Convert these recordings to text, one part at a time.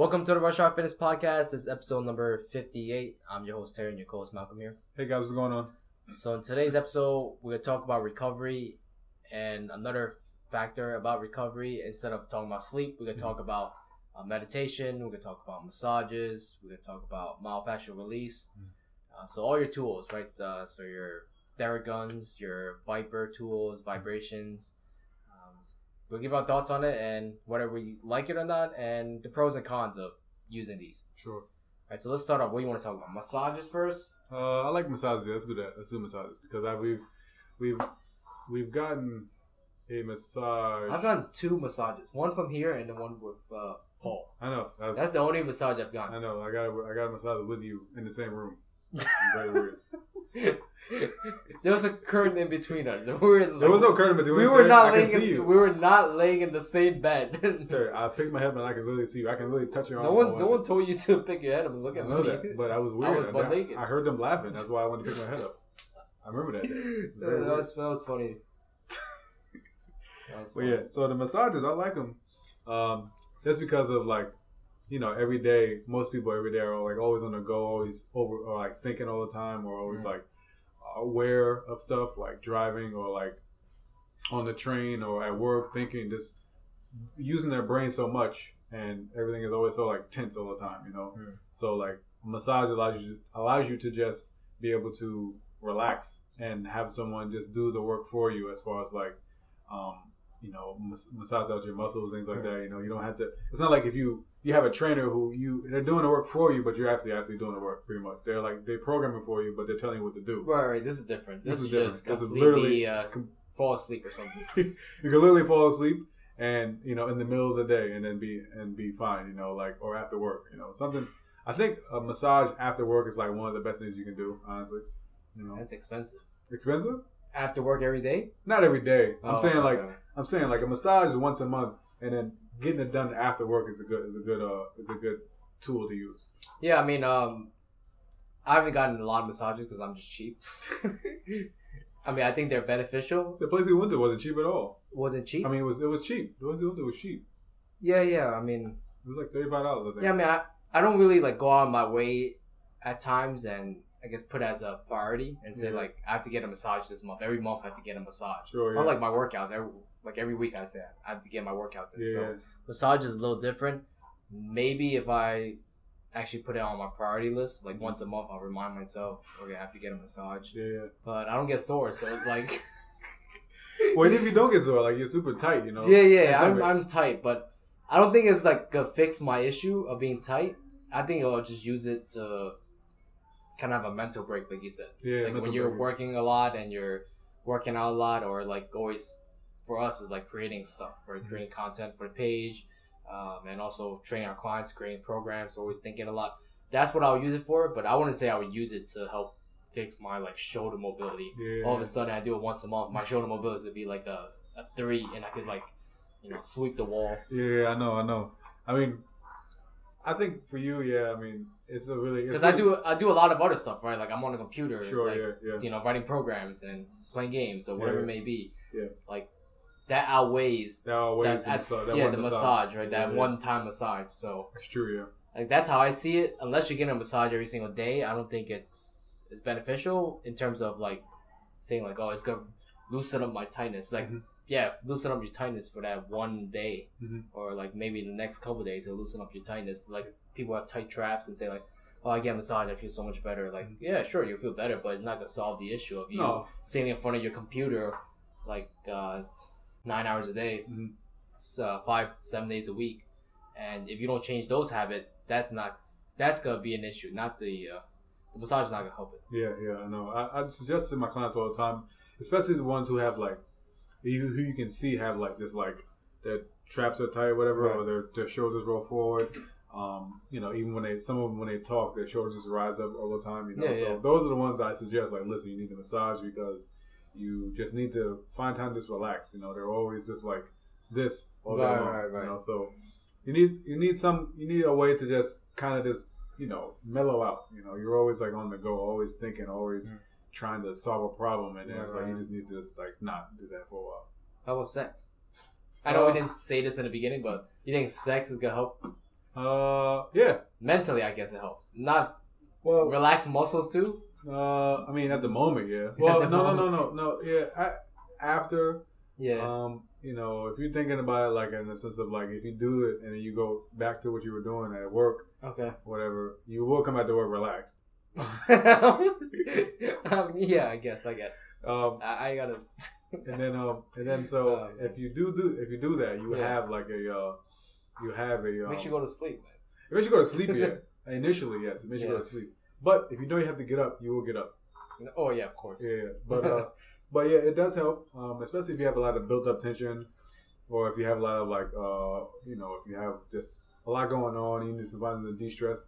Welcome to the Rush Hour Fitness Podcast. This is episode number 58. I'm your host, Terry, and your co host, Malcolm here. Hey guys, what's going on? So, in today's episode, we're going to talk about recovery and another factor about recovery. Instead of talking about sleep, we're going to talk about uh, meditation, we're going to talk about massages, we're going to talk about myofascial release. Uh, so, all your tools, right? Uh, so, your Theraguns, your Viper tools, vibrations. We'll give our thoughts on it and whether we like it or not, and the pros and cons of using these. Sure. All right, so let's start off. What do you want to talk about? Massages first. Uh, I like massages. Let's do that. Let's do massages because I, we've we've we've gotten a massage. I've gotten two massages. One from here and the one with uh, Paul. I know. That's, That's the only massage I've gotten. I know. I got I got a massage with you in the same room. Very weird. there was a curtain in between us. We were like, There was no curtain between we us, were not laying. In, we were not laying in the same bed. Terry, I picked my head and I can literally see you. I can literally touch your no one, no one told you to pick your head up and look at me. that, but I was weird. I was butt I- naked. I heard them laughing. That's why I wanted to pick my head up. I remember that day. Yeah, that was that was funny. That was But yeah, so the massages, I like them. Um, just because of like, you know, every day, most people every day are like always on the go, always over, or like thinking all the time, or always Mhm. like aware of stuff, like driving or like on the train or at work, thinking, just using their brain so much, and everything is always so like tense all the time, you know. Mhm. So like massage allows you allows you to just be able to relax and have someone just do the work for you as far as like um, you know mas- massage out your muscles things like Mhm. that you know you don't have to it's not like if you you have a trainer who you they're doing the work for you but you're actually actually doing the work pretty much they're like they're programming for you but they're telling you what to do Right, right. This is different. This, This is different. just This is literally- uh, com- fall asleep or something. you can literally fall asleep and you know in the middle of the day and then be and be fine you know like or after work you know something i think a massage after work is like one of the best things you can do honestly you know That's expensive. expensive After work every day. not every day i'm Oh, saying like i'm saying like a massage once a month and then getting it done after work is a good is a good uh is a good tool to use Yeah, I mean, um, I haven't gotten a lot of massages because I'm just cheap. I mean, I think they're beneficial. the place we went to wasn't cheap at all Wasn't cheap. i mean it was it was cheap the place we went to was cheap yeah, yeah. I mean, it was like $35 i think yeah. I mean, I, I don't really like go out of my way at times and I guess put as a priority and say Yeah. like I have to get a massage this month. Every month I have to get a massage. sure yeah. Unlike my workouts, every, like every week I say I have to get my workouts in. yeah, So massage is a little different. Maybe if I actually put it on my priority list, like mm-hmm. once a month, I'll remind myself, okay, I have to get a massage. yeah, yeah. But I don't get sore, so it's like, Well, if you don't get sore, like you're super tight, you know. yeah, yeah, I'm, I'm tight, but I don't think it's like gonna fix my issue of being tight. I think I'll just use it to kind of have a mental break, like you said. yeah. like when you're break. working a lot and you're working out a lot or like always for us is like creating stuff or Mm-hmm. creating content for the page um, and also training our clients creating programs always thinking a lot that's what i would use it for but i wouldn't say i would use it to help fix my like shoulder mobility Yeah. all of a sudden i do it once a month my shoulder mobility would be like a, a three and i could like you know sweep the wall Yeah, I know, I know. I mean, I think for you, yeah. I mean, it's a really because i do i do a lot of other stuff right like i'm on a computer Sure, like, yeah, yeah. you know, writing programs and playing games or whatever Yeah. it may be. Yeah. Like that outweighs That always that, the massage, that yeah, the massage. massage, right? That Yeah. one time massage. So It's true, yeah. like that's how I see it. Unless you're getting a massage every single day, I don't think it's it's beneficial in terms of like saying like, oh, it's gonna loosen up my tightness. Like Mhm. Yeah, loosen up your tightness for that one day, Mhm. or like maybe the next couple days to loosen up your tightness. Like people have tight traps and say like. Oh, I get a massage. I feel so much better. Like, yeah, sure, you'll feel better, but it's not gonna solve the issue of you No. sitting in front of your computer like uh, nine hours a day, Mhm. s- uh, five seven days a week, and if you don't change those habits, that's not that's gonna be an issue. Not the uh, the massage is not gonna help it. Yeah, yeah, I know. I, I suggest to my clients all the time, especially the ones who have like, you, who you can see have like this like their traps are tight, or whatever, Right. or their their shoulders roll forward. Um, you know, even when they some of them when they talk, their shoulders just rise up all the time. You know, Yeah, so yeah. those are the ones I suggest. Like, listen, you need a massage because you just need to find time to just relax. You know, they're always just like this all day Right, long. right, right. You know, so you need you need some you need a way to just kind of just you know mellow out. You know, you're always like on the go, always thinking, always Mm. Trying to solve a problem, and then Right, it's like you just need to just like not do that for a while. How about sex? I know Uh, we didn't say this in the beginning, but you think sex is gonna help Uh, yeah. Mentally, I guess it helps. Not Well, relax muscles too. uh, I mean, at the moment, yeah. Well, no, no, no, no, no. Yeah, I, after, Yeah. um, you know, if you're thinking about it like in the sense of like if you do it and then you go back to what you were doing at work, okay. whatever, you will come back to work relaxed. um, yeah, I guess. I guess. Um, I, I gotta. and then um, and then so man. if you do do if you do that, you Yeah. have like a uh, you have a um, Makes you go to sleep, man. It makes you go to sleep. Yeah, initially, yes, it makes you go to sleep. But if you know you have to get up, you will get up. Oh yeah, of course. Yeah, yeah. but uh, but yeah, it does help, um, especially if you have a lot of built up tension, or if you have a lot of like uh, you know, if you have just a lot going on, you need somebody the de stress.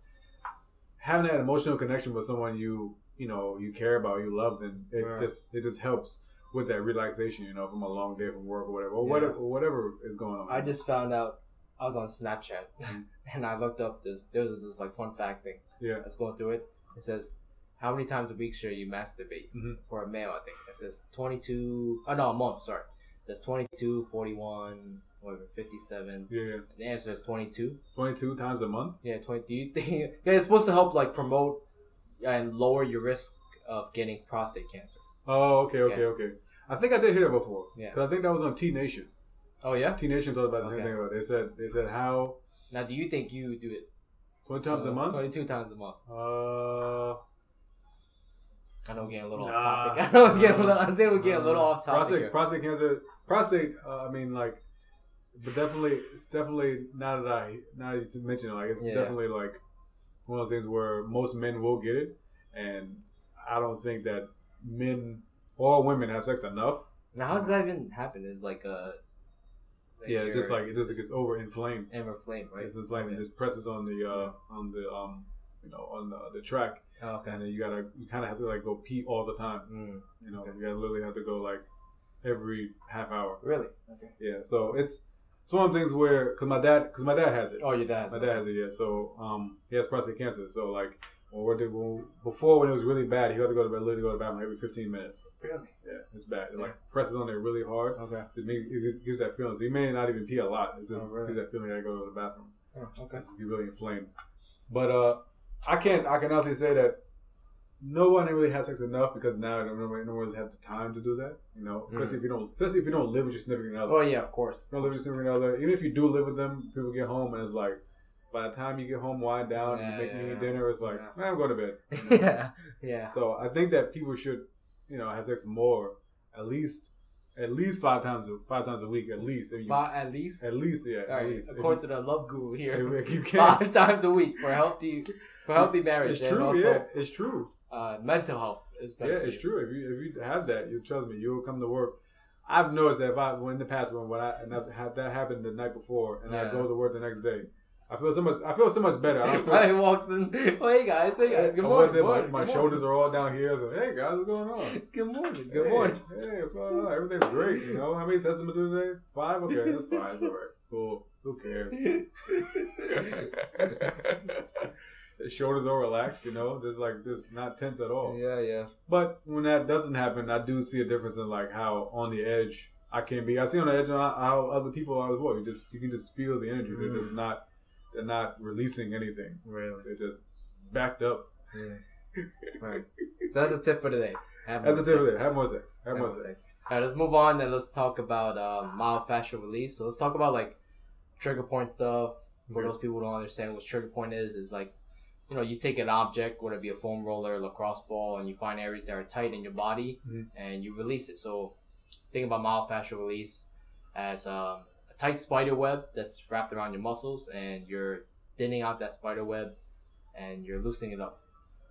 Having that emotional connection with someone you you know you care about, you love, then it Right. just it just helps with that relaxation, you know, from a long day from work or whatever, or Yeah. whatever, or whatever is going on. I just found out I was on Snapchat Mhm. and I looked up this. There's this, like fun fact thing. yeah, I was going through it. It says, "How many times a week should you masturbate Mhm. for a male?" I think it says 22. Oh no, a month. Sorry. There's 22, 41, whatever, 57. yeah, yeah. The answer is 22. Twenty two times a month. Yeah, 20. Do you think? Yeah, it's supposed to help like promote and lower your risk of getting prostate cancer. Oh, okay, okay, Yeah. okay. I think I did hear that before. Yeah. Because I think that was on T Nation. Oh yeah. T Nation talked about the Okay. same thing. About it. They said they said how Now, do you think you do it twenty times a uh, month. 22 times a month. Uh, I know we're getting a little Nah. off topic. I know we're getting a little, I think we're getting a little off topic. Prostate, here. prostate cancer, prostate. Uh, I mean, like, but definitely, it's definitely now that I now that you mention it, like, it's Yeah. definitely like one of those things where most men will get it, and I don't think that men or women have sex enough. Now, how does that even happen? Is like a like yeah, it's just like it just gets over inflamed. and inflamed, right? It's inflamed. Okay. It just presses on the uh on the um you know on the, the track, Oh, okay. and then you gotta you kind of have to like go pee all the time. Mm, You know, Okay. you gotta literally have to go like every half hour. really? Okay. Yeah, so it's it's one of the things where because my dad because my dad has it. Oh, your dad's My dad has it. Yeah, so um he has prostate cancer. So like when we're when, before when it was really bad, he had to go to bed literally go to the bathroom every 15 minutes. Really? Yeah, it's bad. It like presses on there really hard. Okay. It, makes, it gives- gives that feeling. So he may not even pee a lot. It's just Oh, really? gives that feeling. I gotta go to the bathroom. Oh, okay. It's really inflamed. But uh, I can't. I can honestly say that no one really has sex enough because now no one has the time to do that. You know, especially if you don't, especially if you don't live with your significant other. Mm. Oh yeah, of course. If you don't live with your significant other, even if you do live with them, people get home and it's like, by the time you get home, wind down, Yeah, you make yeah, me yeah. dinner, it's like, Yeah. man, I'm going to bed. you know? yeah, yeah. So I think that people should, you know, have sex more, at least, at least five times, a, five times a week, at least. If you, Five, at least. At least, yeah. All at least. According you- to the love guru here, if you can. five times a week for healthy, for healthy marriage, It's true, also yeah. It's true. Uh, mental health is better. Yeah, it's true. If you if you have that, you trust me, you'll come to work. I've noticed that if I when in the past when when I and I've had that happened the night before and I go to work the next day, I feel so much. I feel so much better. I feel. He walks in. Hey guys. Hey guys. Good morning. Good my, morning. my good shoulders morning. are all down here. So hey guys, what's going on? Good morning. Good hey, morning. Hey, what's going on? Everything's great. You know how many sessions am I doing today? Five. Okay, that's fine. It's all right. Cool. Who cares? His shoulders are relaxed. You know, there's like this not tense at all. yeah, yeah. But when that doesn't happen, I do see a difference in like how on the edge I can be. I see on the edge how other people are as well. You just you can just feel the energy. They're just not they're not releasing anything. Really. They're just backed up. Yeah. right. So that's a tip for today. Have That's a tip for today. Have more sex. Have Have more more sex. sex. All right, let's move on and let's talk about uh, myofascial release. So let's talk about like trigger point stuff. For Okay. those people who don't understand what trigger point is, is like you know you take an object, whether it be a foam roller, lacrosse ball, and you find areas that are tight in your body, Mhm. and you release it. So think about myofascial release as um, a tight spider web that's wrapped around your muscles, and you're thinning out that spider web, and you're loosening it up.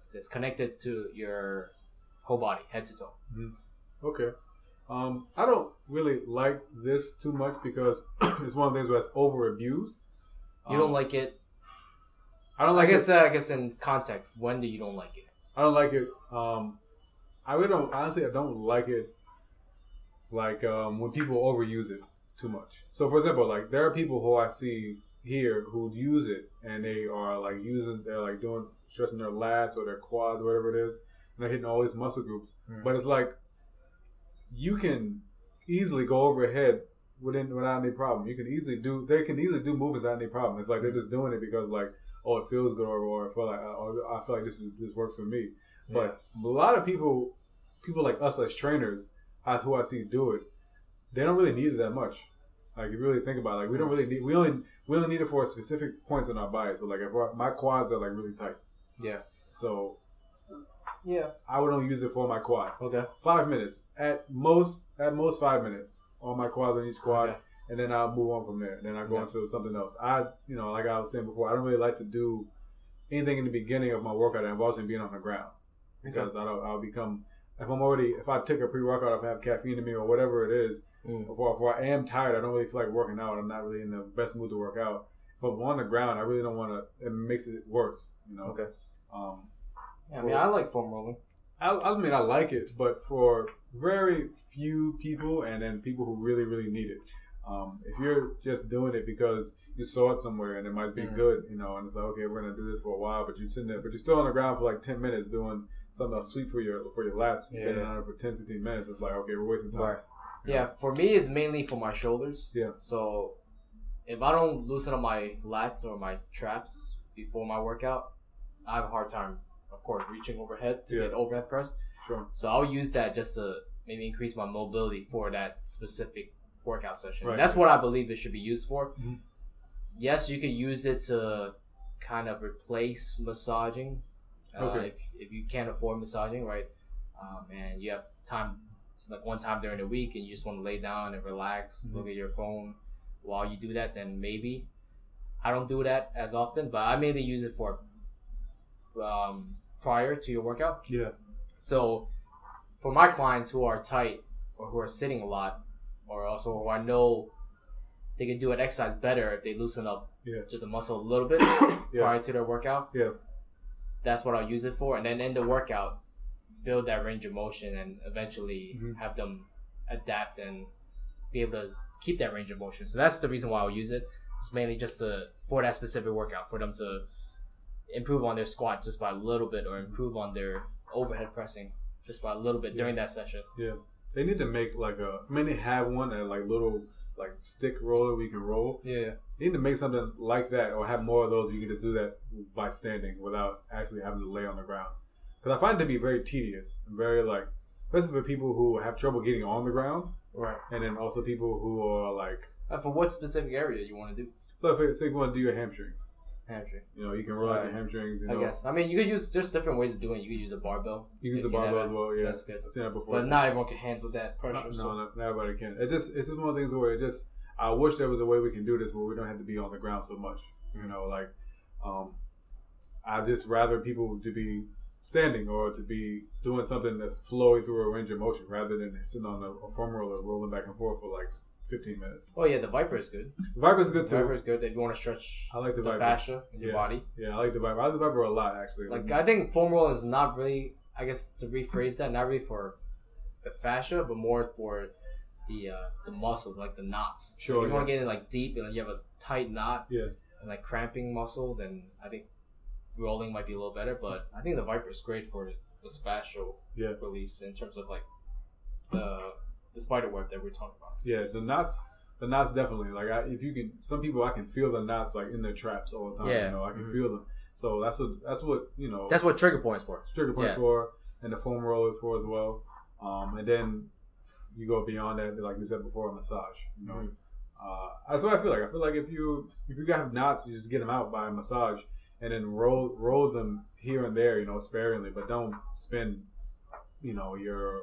So it's connected to your whole body, head to toe. Okay. Um, I don't really like this too much because it's one of the things where it's over abused. You don't like it. I don't I like guess. it. Uh, I guess in context, when do you don't like it? I don't like it. Um, I really don't. Honestly, I don't like it. Like um, when people overuse it too much. So, for example, like there are people who I see here who use it and they are like using, they're like doing stretching their lats or their quads, or whatever it is, and they're hitting all these muscle groups. Hmm. But it's like you can easily go overhead within without any problem. You can easily do they can easily do movements without any problem. It's like they're just doing it because like oh it feels good or, or I feel like uh, or I feel like this is, this works for me. But a lot of people people like us as trainers, as who I see do it, they don't really need it that much. Like if you really think about it, like we don't mm. really need we only we only need it for specific points in our body. So like if our, my quads are like really tight, Yeah. so Yeah. I would only use it for my quads. Okay. Five minutes at most. At most five minutes on my quads on each quad, Okay. And then I'll move on from there. And then I go Yeah. into something else. I you know like I was saying before, I don't really like to do anything in the beginning of my workout that involves me being on the ground because I don't. I'll become if I'm already if I take a pre workout, if I have caffeine in me or whatever it is, Mm. before, before I am tired, I don't really feel like working out. I'm not really in the best mood to work out. If I'm on the ground, I really don't want to. It makes it worse, you know. Okay. Um, Yeah, I mean, I like foam rolling. I, I mean, I like it, but for very few people, and then people who really, really need it. Um, if you're just doing it because you saw it somewhere and it might be good, you know, and it's like, okay, we're gonna do this for a while, but you're sitting there, but you're still on the ground for like ten minutes doing something else sweet for your for your lats. You've been on it for 10, 15 minutes. It's like, okay, we're wasting time. Right. Yeah, for me, it's mainly for my shoulders. Yeah. So if I don't loosen up my lats or my traps before my workout, I have a hard time, of course, reaching overhead to Yeah. get overhead press. Sure. So I'll use that just to maybe increase my mobility for that specific workout session. Right. That's what I believe it should be used for. Mhm. Yes, you could use it to kind of replace massaging. Uh, Okay. if, if you can't afford massaging, right? Um, and you have time, like one time during the week, and you just want to lay down and relax, Mhm. look at your phone while you do that, then maybe. I don't do that as often, but I mainly use it for um, prior to your workout. Yeah. So, for my clients who are tight or who are sitting a lot, or also who I know they can do an exercise better if they loosen up Yeah. just the muscle a little bit Yeah. prior to their workout. Yeah. That's what I'll use it for, and then in the workout, build that range of motion, and eventually Mhm. have them adapt and be able to keep that range of motion. So that's the reason why I'll use it. It's mainly just to for that specific workout for them to improve on their squat just by a little bit, or improve on their overhead pressing just by a little bit during that session. Yeah, they need to make like a. I mean, they have one that like little like stick roller we can roll. Yeah. They need to make something like that, or have more of those. You can just do that by standing without actually having to lay on the ground. Because I find it to be very tedious and very like, especially for people who have trouble getting on the ground, Right. and then also people who are like, Uh, for what specific area you want to do so if, say if you want to do your hamstrings, hamstring? you know, you can roll out your Right. hamstrings. You I guess. I mean, you could use. There's different ways of doing it. You could use a barbell, you use that. barbell as well. Yeah, That's good. I've seen that before. but not everyone can handle that pressure. no, so. no, not everybody can. It just it's just one of the things where it just I wish there was a way we can do this where we don't have to be on the ground so much. You know, like um, I just rather people to be standing or to be doing something that's flowing through a range of motion rather than sitting on a, a foam roller rolling back and forth for like 15 minutes. Oh yeah, the Viper is good. The Viper is good The too. Viper is good if you want to stretch I like the, the, Viper. fascia in your Yeah. body. Yeah, I like the Viper. I like the Viper a lot actually. Like I think foam roll is not really. I guess to rephrase that, not really for the fascia, but more for the uh, the muscle, like the knots. Sure, Like, if you yeah. want to get in like deep and you have a tight knot, Yeah. and like cramping muscle, then I think rolling might be a little better. But I think the Viper is great for this fascial Yeah. release in terms of like the the spider web that we're talking about. Yeah, the knots, the knots definitely. Like, I, if you can, some people I can feel the knots like in their traps all the time. Yeah. You know, I can Mhm. feel them. So that's what that's what you know. That's what trigger points for. trigger points yeah. for, and the foam rollers for as well. Um, and then you go beyond that, like we said before, a massage. You know, Mhm. uh, that's what I feel like. I feel like if you if you have knots, you just get them out by a massage, and then roll roll them here and there, you know, sparingly, but don't spend, you know, your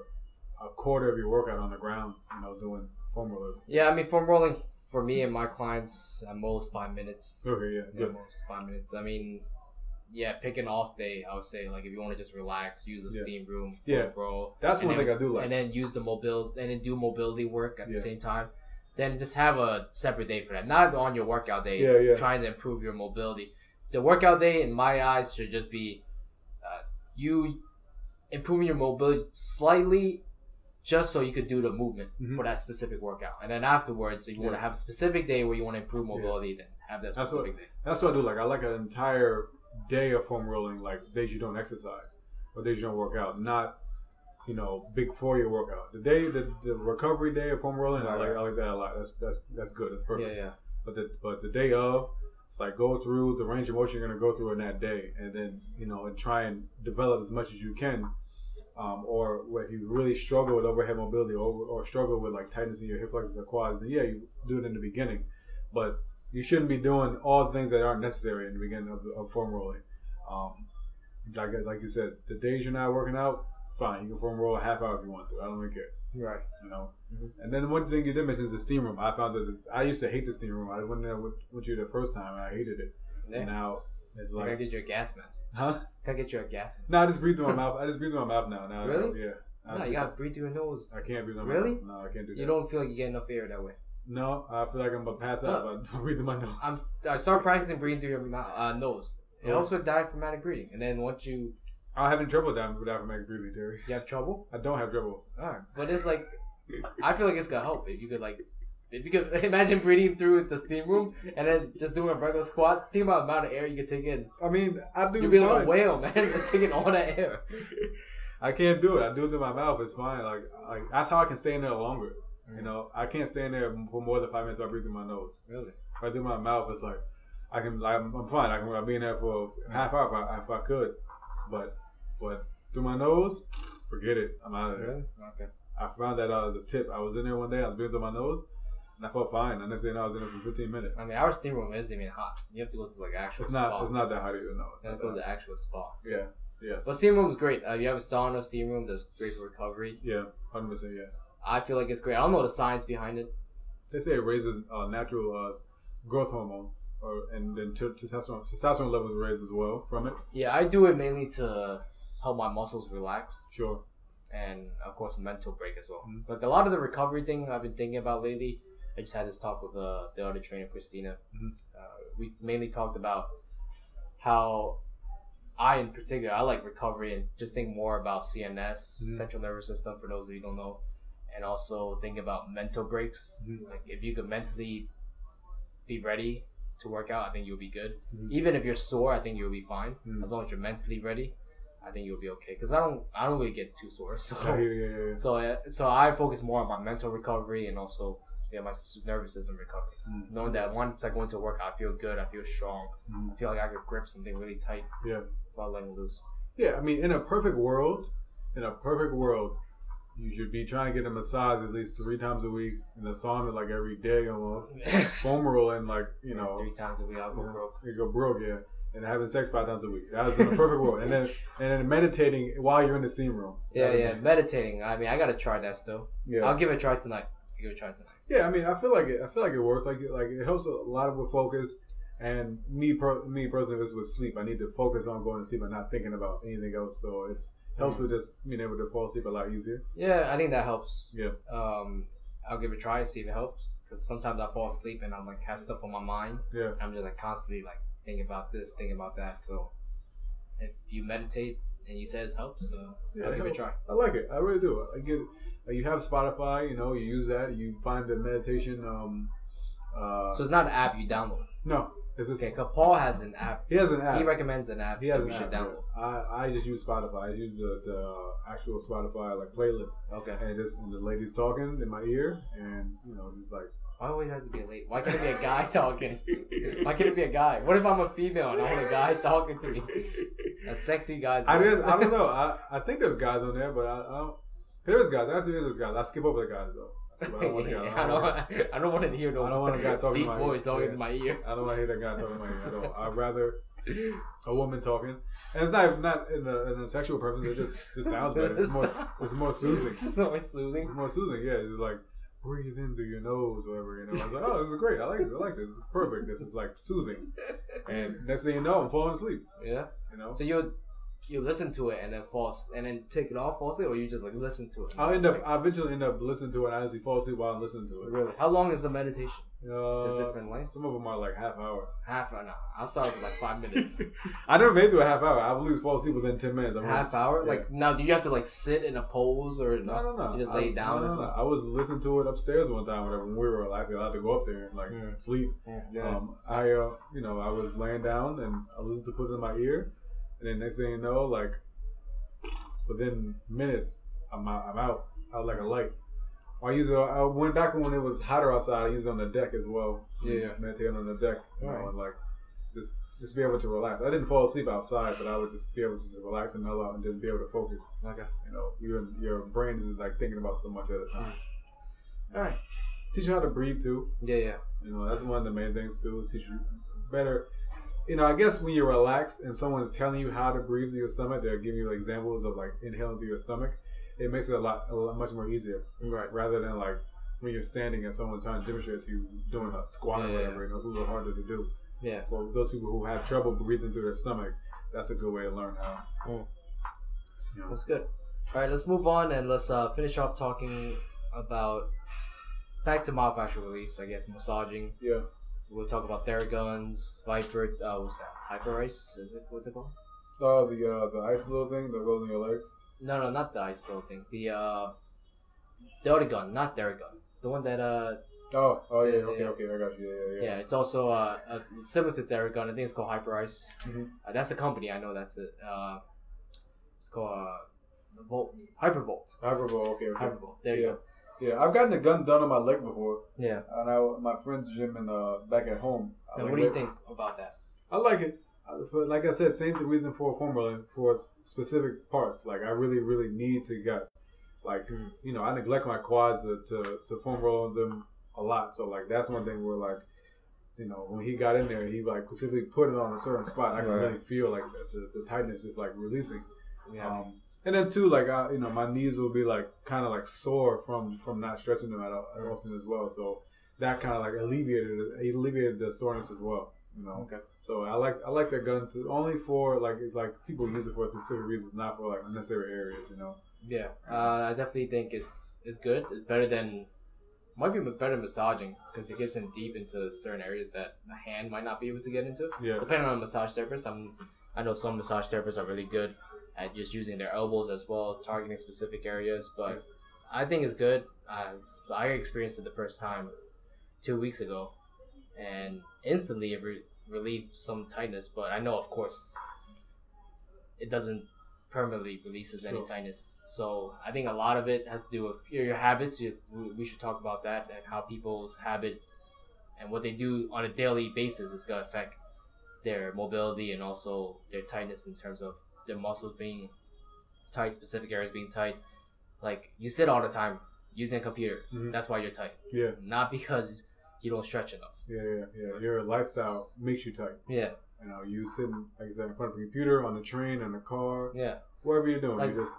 a quarter of your workout on the ground, you know, doing foam rolling. Yeah, I mean foam rolling for me and my clients at most five minutes. Okay, yeah, At good. most five minutes. I mean, yeah, pick an off day. I would say like if you want to just relax, use the Yeah. steam room, foam Yeah. roll. That's one then- thing I do like. and then use the mobile and then do mobility work at Yeah. the same time. Then just have a separate day for that, not on your workout day. Yeah, yeah. Trying to improve your mobility. The workout day, in my eyes, should just be uh, you improving your mobility slightly, just so you could do the movement Mhm. for that specific workout. And then afterwards, if you want to have a specific day where you want to improve Yeah. mobility, then have that That's specific day. That's what I do. Like I like an entire day of foam rolling, like days you don't exercise or days you don't work out. Not, you know, big four year workout. The day, the, the recovery day of foam rolling, I like. I like that a lot. That's that's that's good. That's perfect. Yeah, yeah. But the but the day of, it's like go through the range of motion you're gonna go through in that day, and then you know, and try and develop as much as you can. Um, or if you really struggle with overhead mobility, or, or struggle with like tightness in your hip flexors or quads, then yeah, you do it in the beginning. But you shouldn't be doing all the things that aren't necessary in the beginning of, of foam rolling. Um, like like you said, the days you're not working out, fine, you can foam roll a half hour if you want to. I don't really care Right. you know. Mhm. And then one thing you did mention is the steam room. I found that I used to hate the steam room. I went there with, with you the first time, and I hated it. Yeah. Now it's I gotta get you a gas mask. huh? Gotta get you a gas mask. No, I just breathe through my mouth. I just breathe through my mouth now. Now, Really? yeah. No, you gotta breathe through your nose. I can't breathe through my Really? mouth. No, I can't do that. You don't feel like you get enough air that way. No, I feel like I'm gonna pass out. if I breathe through my nose. I'm. I start practicing breathing through your mouth, uh, nose. It Oh. helps with diaphragmatic breathing. And then once you I'm having trouble with diaphragmatic breathing theory. you have trouble, I don't have trouble. alright. But it's like, I feel like it's gonna help if you could like, if you could imagine breathing through the steam room and then just doing a regular squat. Think about the amount of air you could take in. I mean, I do. You'd be like a whale, man, taking all that air. I can't do it. I do it through my mouth. It's fine. Like, like that's how I can stay in there longer. Mm. You know, I can't stay in there for more than five minutes. I breathe through my nose. Really? If I do my mouth, it's like I can. Like, I'm, I'm fine. I can I'll be in there for half hour if I, if I could, but but through my nose, forget it. I'm out of there. Really? Okay. I found that out as a tip. I was in there one day. I was breathing through my nose, and I felt fine. And next thing you I was in there for 15 minutes. I mean, our steam room isn't even hot. You have to go to like actual It's spa. not. It's not that hot either. No. It's You have to go to the actual spa. Yeah, Yeah. But steam room is great. Uh, you have a sauna steam room that's great for recovery. Yeah. Hundred percent. Yeah. I feel like it's great. I don't know the science behind it. They say it raises uh, natural uh, growth hormone, or and then t- testosterone testosterone levels raise as well from it. Yeah, I do it mainly to help my muscles relax Sure. and of course mental break as well. Mhm. Like a lot of the recovery thing I've been thinking about lately. I just had this talk with uh, the other trainer, Christina. Mhm. Uh, we mainly talked about how I, in particular, I like recovery and just think more about CNS, Mhm. central nervous system, for those of you who don't know, and also think about mental breaks. Mhm. Like if you could mentally be ready to work out, I think you'll be good. Mhm. Even if you're sore, I think you'll be fine. Mhm. As long as you're mentally ready, I think you'll be okay. Because I don't, I don't really get too sore. So, Yeah, yeah, yeah, yeah. so, uh, so I focus more on my mental recovery and also yeah, my nervous system recovery. Mm. Knowing that once I go into a workout, I feel good, I feel strong, Mhm. I feel like I could grip something really tight Yeah. while letting loose. Yeah, I mean, in a perfect world, in a perfect world, you should be trying to get a massage at least three times a week, in the sauna like every day almost. Foam rolling like you know, three times a week I'll go yeah, broke. You go broke, yeah. And having sex five times a week. That is in a perfect world. And then and then meditating while you're in the steam room. Yeah, yeah. Meditating. I mean, I gotta try that still. yeah. I'll give it a try tonight. I'll give it a try tonight. Yeah, I mean, I feel like it. I feel like it works. Like, like it helps a lot with focus. And me, per, me personally, this with sleep. I need to focus on going to sleep and not thinking about anything else. So it helps with just being able to fall asleep a lot easier. Yeah, I think that helps. Yeah. Um, I'll give it a try, see if it helps. Because sometimes I fall asleep and I'm like have stuff on my mind. Yeah. I'm just like constantly like thinking about this, thinking about that. So if you meditate and you said it helps, uh, Yeah, I'll give it a try. I like it. I really do. I get it. You have Spotify. You know, you use that. You find the meditation. Um, uh, So it's not an app you download. no, it's just Okay, because Paul has an app. he has an app. He recommends an app He has that an we should app, download. yeah. I I just use Spotify. I use the, the actual Spotify like playlist, Okay. and just and the lady's talking in my ear, and you know, just like Why always has to be a late? Why can't it be a guy talking? Why can't it be a guy? What if I'm a female and I want a guy talking to me? A sexy guy's I just I don't know. I, I think there's guys on there, but I, I don't. There's guys. I see there's guys. I skip over the guys though. I, don't want. I don't. I don't want to hear no I don't want a guy talking deep my voice ear. talking Yeah. in my ear. I don't want to hear that guy talking in my ear at all. I'd rather a woman talking, and it's not not in a, in a sexual purpose. It just just sounds better. It's more it's more soothing. It's always soothing. It's more soothing. Yeah, it's like breathe in through your nose, or whatever. You know, I was like, oh, this is great. I like this. I like this. Is perfect. This is like soothing. And next thing you know, I'm falling asleep. Yeah. You know, So you you listen to it and then fall and then take it off, fall asleep, or you just like listen to it. I'll end up. like- I eventually end up listening to it. and I actually fall asleep while I'm listening to it. really. How long is the meditation? Uh, different lengths? Some of them are like half hour. Half an hour. I'll start with like five minutes. I never made it to a half hour. I believe fall asleep within ten minutes. I'm Half like, hour? Yeah. Like now, do you have to like sit in a pose or No, no, no. You just I, lay down no, or no, no. something? I was listening to it upstairs one time. Whenever when we were actually allowed to go up there and like Mm. sleep. Yeah. Um, I, uh, you know, I was laying down and I listened to put it in my ear, and then next thing you know, like within minutes, I'm out. I'm out. Out like a light. I use it. I went back when it was hotter outside. I used it on the deck as well. Yeah. Meditating on the deck, you know, Right. and like just just be able to relax. I didn't fall asleep outside, but I would just be able to just relax and mellow out and just be able to focus. Okay. You know, even your brain is like thinking about so much at a time. Hmm. All right. Teach you how to breathe too. Yeah, yeah. You know, that's one of the main things too. Teach you better. You know, I guess when you're relaxed and someone's telling you how to breathe through your stomach, they're giving you examples of like inhaling through your stomach. It makes it a lot, a lot much more easier Right. rather than like when you're standing and someone trying to demonstrate to you doing a squat Yeah, or whatever. You know, it's a little harder to do. Yeah. For those people who have trouble breathing through their stomach, that's a good way to learn how. Mm. You know, That's good. All right, let's move on and let's uh, finish off talking about back to myofascial release. I guess massaging. yeah. We'll talk about Theraguns, Viper. Uh, what's that? Hyperice? Is it? What's it called? Oh, the uh, the ice little thing that goes in your legs. No, no, not the ice little thing. The uh, the other gun, not Theragun. The one that uh, Oh, oh yeah, Yeah, okay, yeah. okay, I got you. Yeah, yeah, yeah, yeah it's also uh, uh similar to Theragun. I think it's called Hyperice. Mhm. Uh, that's the company. I know that's it. Uh, it's called uh, Volt, Hypervolt. Hyperbole, okay, okay. Hypervolt. There you go. Yeah, I've gotten a gun done on my leg before, Yeah. and I my friend's gym and uh back at home. I Now, like what do you it. think about that? I like it. I- for- Like I said, same reason for a formula for specific parts. Like I really, really need to get, like Mm. you know, I neglect my quads to, to to foam roll them a lot. So like that's one thing where like, you know, when he got in there, he like specifically put it on a certain spot. I can Right. really feel like the, the, the tightness is like releasing. Yeah. Um, and then too, like I, you know, my knees will be like kind of like sore from from not stretching them at, at often as well. So that kind of like alleviated alleviated the soreness as well. You know. Okay. So I like I like that gun only for like it's like people use it for specific reasons, not for like unnecessary areas. You know. Yeah, uh, I definitely think it's it's good. It's better than might be better massaging because it gets in deep into certain areas that a hand might not be able to get into. Yeah. Depending on the massage therapist, I'm I know some massage therapists are really good at just using their elbows as well, targeting specific areas. But I think it's good. Uh, I experienced it the first time two weeks ago, and instantly it re- relieved some tightness. But I know, of course, it doesn't permanently releases any tightness. So I think a lot of it has to do with your, your habits. You, we- we should talk about that and how people's habits and what they do on a daily basis is going to affect their mobility and also their tightness in terms of their muscles being tight, specific areas being tight. Like you sit all the time using a computer. Mhm. That's why you're tight, Yeah. not because you don't stretch enough. Yeah. Yeah. Yeah. Your lifestyle makes you tight. Yeah, You know, you sitting like I said in front of a computer, on the train, in the car, yeah. wherever you're doing, Like- you just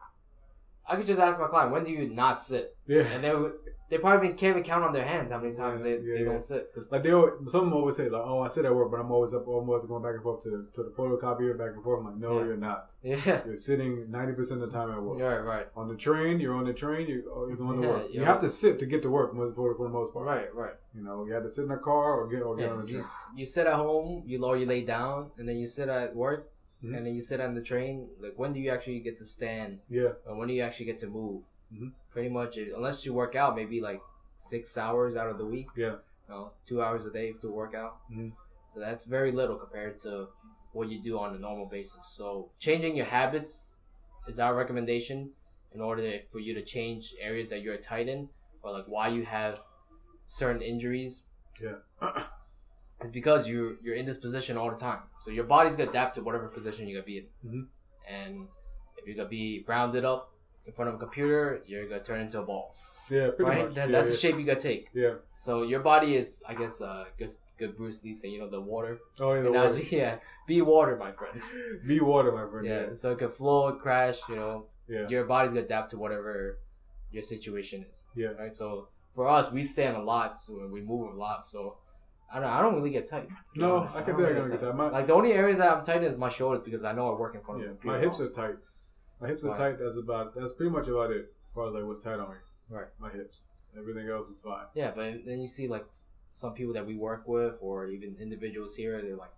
I could just ask my client, when do you not sit? yeah. And they would- they probably can't even count on their hands how many times they, Yeah, they yeah. don't sit. 'cause- Like they, always, some of them always say like, "Oh, I sit at work, but I'm always up, almost going back and forth to to the photocopier, back and forth." I'm like, "No, you're not. yeah, You're sitting ninety percent of the time at work. right, right, On the train, you're on the train. You, oh, you're going to work. You have to sit to get to work for for, for the most part. right, right. You know, you have to sit in a car or get or get on the you, train. s- you sit at home, you or you lay down, and then you sit at work, Mhm. and then you sit on the train. Like when do you actually get to stand, Yeah, and when do you actually get to move? Mhm. Pretty much, unless you work out, maybe like six hours out of the week. yeah, You know, two hours a day to work out. Mhm. So that's very little compared to what you do on a normal basis. So changing your habits is our recommendation in order for you to change areas that you're tight in or like why you have certain injuries yeah, is because you're you're in this position all the time. So your body's gonna adapt to whatever position you're gonna be in. Mhm. And if you're gonna be rounded up in front of a computer, you're gonna turn into a ball. yeah. Pretty right? much. That, yeah, that's yeah. the shape you gotta take. Yeah. So your body is, I guess, uh, good, good Bruce Lee saying, you know, the water Oh, yeah. The analogy. water. Yeah, be water, my friend. Be water, my friend. Yeah, Yeah. so it can flow, crash. You know, Yeah. your body's gonna adapt to whatever your situation is. Yeah. Right. So for us, we stand a lot, so we move a lot. So I don't. I don't really get tight. No, honest. I can say I don't get tight. My- Like the only areas that I'm tight in is my shoulders because I know I work in front Yeah. of. My hips are tight. My hips are Right. tight. That's about. That's pretty much about it. As far as like what's tight on me. Right. My hips. Everything else is fine. Yeah, but then you see like some people that we work with, or even individuals here, they're like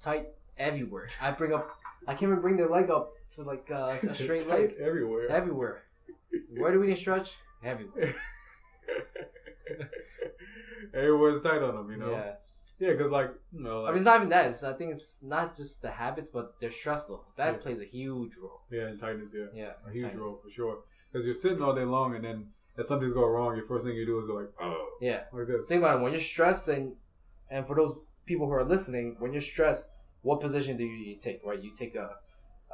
tight everywhere. I bring up, I can't even bring their leg up to like uh, a straight tight leg. everywhere. Everywhere. Where do we need to stretch? Everywhere. Everywhere's tight on them, you know. Yeah. Yeah, because like you know, I mean, it's not even that. It's, I think it's not just the habits, but their stress levels. That Yeah. plays a huge role. yeah, and tightness, yeah, Yeah. a huge tightness. role for sure. because you're sitting all day long, and then if something's going wrong, your first thing you do is go like, oh, Yeah. like this. Think about it. When you're stressed, and and for those people who are listening, when you're stressed, what position do you take? Right, you take a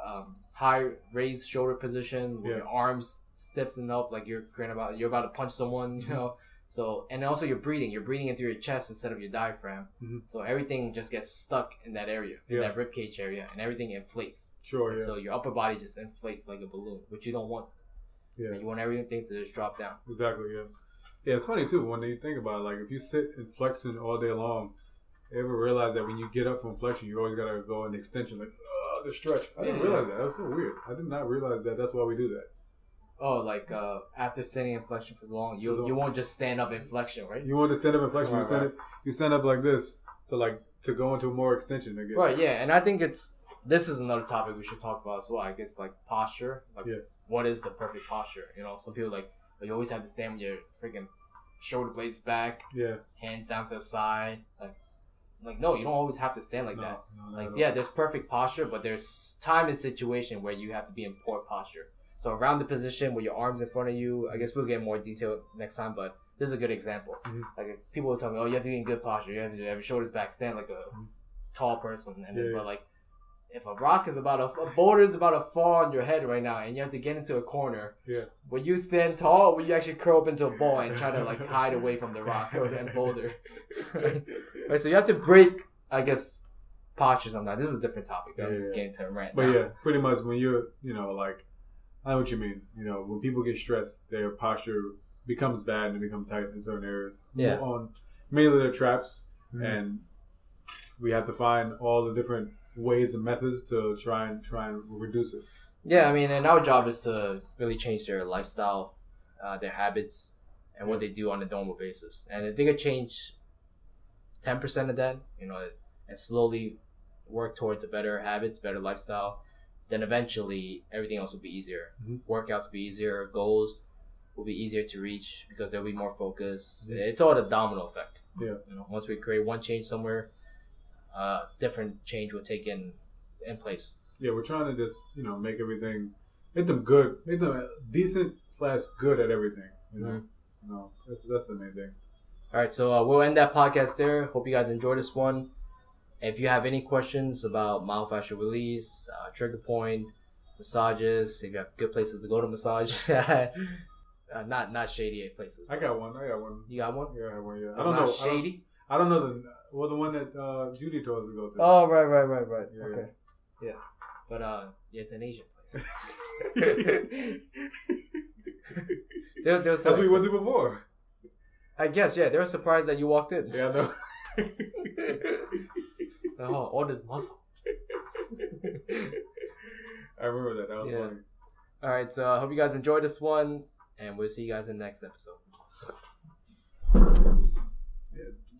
um, high raised shoulder position with Yeah. your arms stiffen up, like you're about you're about to punch someone. Mm-hmm. You know. So and also you're breathing. You're breathing into your chest instead of your diaphragm. Mhm. So everything just gets stuck in that area, in Yeah. that rib cage area, and everything inflates. Sure, yeah, So your upper body just inflates like a balloon, which you don't want. yeah, You want everything to just drop down. exactly, yeah. Yeah, it's funny too when you think about it. Like if you sit in flexion all day long, you ever realize that when you get up from flexion, you always gotta go in extension, like oh, the stretch. I didn't Yeah, realize that. That was so weird. I did not realize that. That's why we do that. Oh, like uh, after sitting in flexion for so long, you so- you won't just stand up in flexion, right? You want to stand up in flexion. Right, you stand right. up. You stand up like this to like to go into more extension again. Right, yeah, and I think it's this is another topic we should talk about as well. I guess like posture, like Yeah. what is the perfect posture? You know, some people like you always have to stand with your freaking shoulder blades back, Yeah. hands down to the side, like like no, you don't always have to stand like no, that. no, Like yeah, there's perfect posture, but there's time and situation where you have to be in poor posture. So around the position with your arms in front of you, I guess we'll get more detail next time, but this is a good example. Mhm. Like people will tell me, "Oh, you have to be in good posture. You have to have your shoulders back, stand like a Mhm. tall person." And then, Yeah, yeah. but like, if a rock is about a, a boulder is about to fall on your head right now, and you have to get into a corner, Yeah. will you stand tall, or will you actually curl up into a ball and try to like hide away from the rock or and boulder? right, so you have to break, I guess, posture sometimes. This is a different topic. I'm Yeah, just yeah. getting to rant. But now. yeah, pretty much when you're, you know, like, I know what you mean. You know, when people get stressed, their posture becomes bad and they become tight in certain areas. Yeah. On mainly their traps, Mhm. and we have to find all the different ways and methods to try and try and reduce it. Yeah, I mean, and our job is to really change their lifestyle, uh, their habits, and what they do on a normal basis. And if they could change ten percent of that, you know, and slowly work towards a better habits, better lifestyle, then eventually everything else will be easier. Mhm. Workouts will be easier. Goals will be easier to reach because there'll be more focus. Mhm. It's all the domino effect. Yeah. You know, once we create one change somewhere, uh, different change will take in in place. Yeah, we're trying to just, you know, make everything, make them good, make them decent slash good at everything. You know, Mhm. you know, that's that's the main thing. All right, so uh, we'll end that podcast there. Hope you guys enjoyed this one. If you have any questions about myofascial release, uh, trigger point, massages, if you have good places to go to massage, uh, not not shady places. I got one. I got one. You got one? Yeah, I got one. Yeah, I don't not know. I don't, Shady. I don't know the well the one that uh, Judy told us to go to. Oh right, right, right, right. Yeah. Okay. Yeah, but uh, yeah, it's an Asian place. There, there was That's what we went to before. I guess yeah. They were surprised that you walked in. Yeah, I oh, all this muscle. I remember that. That was Yeah. funny. All right, so I hope you guys enjoyed this one, and we'll see you guys in the next episode.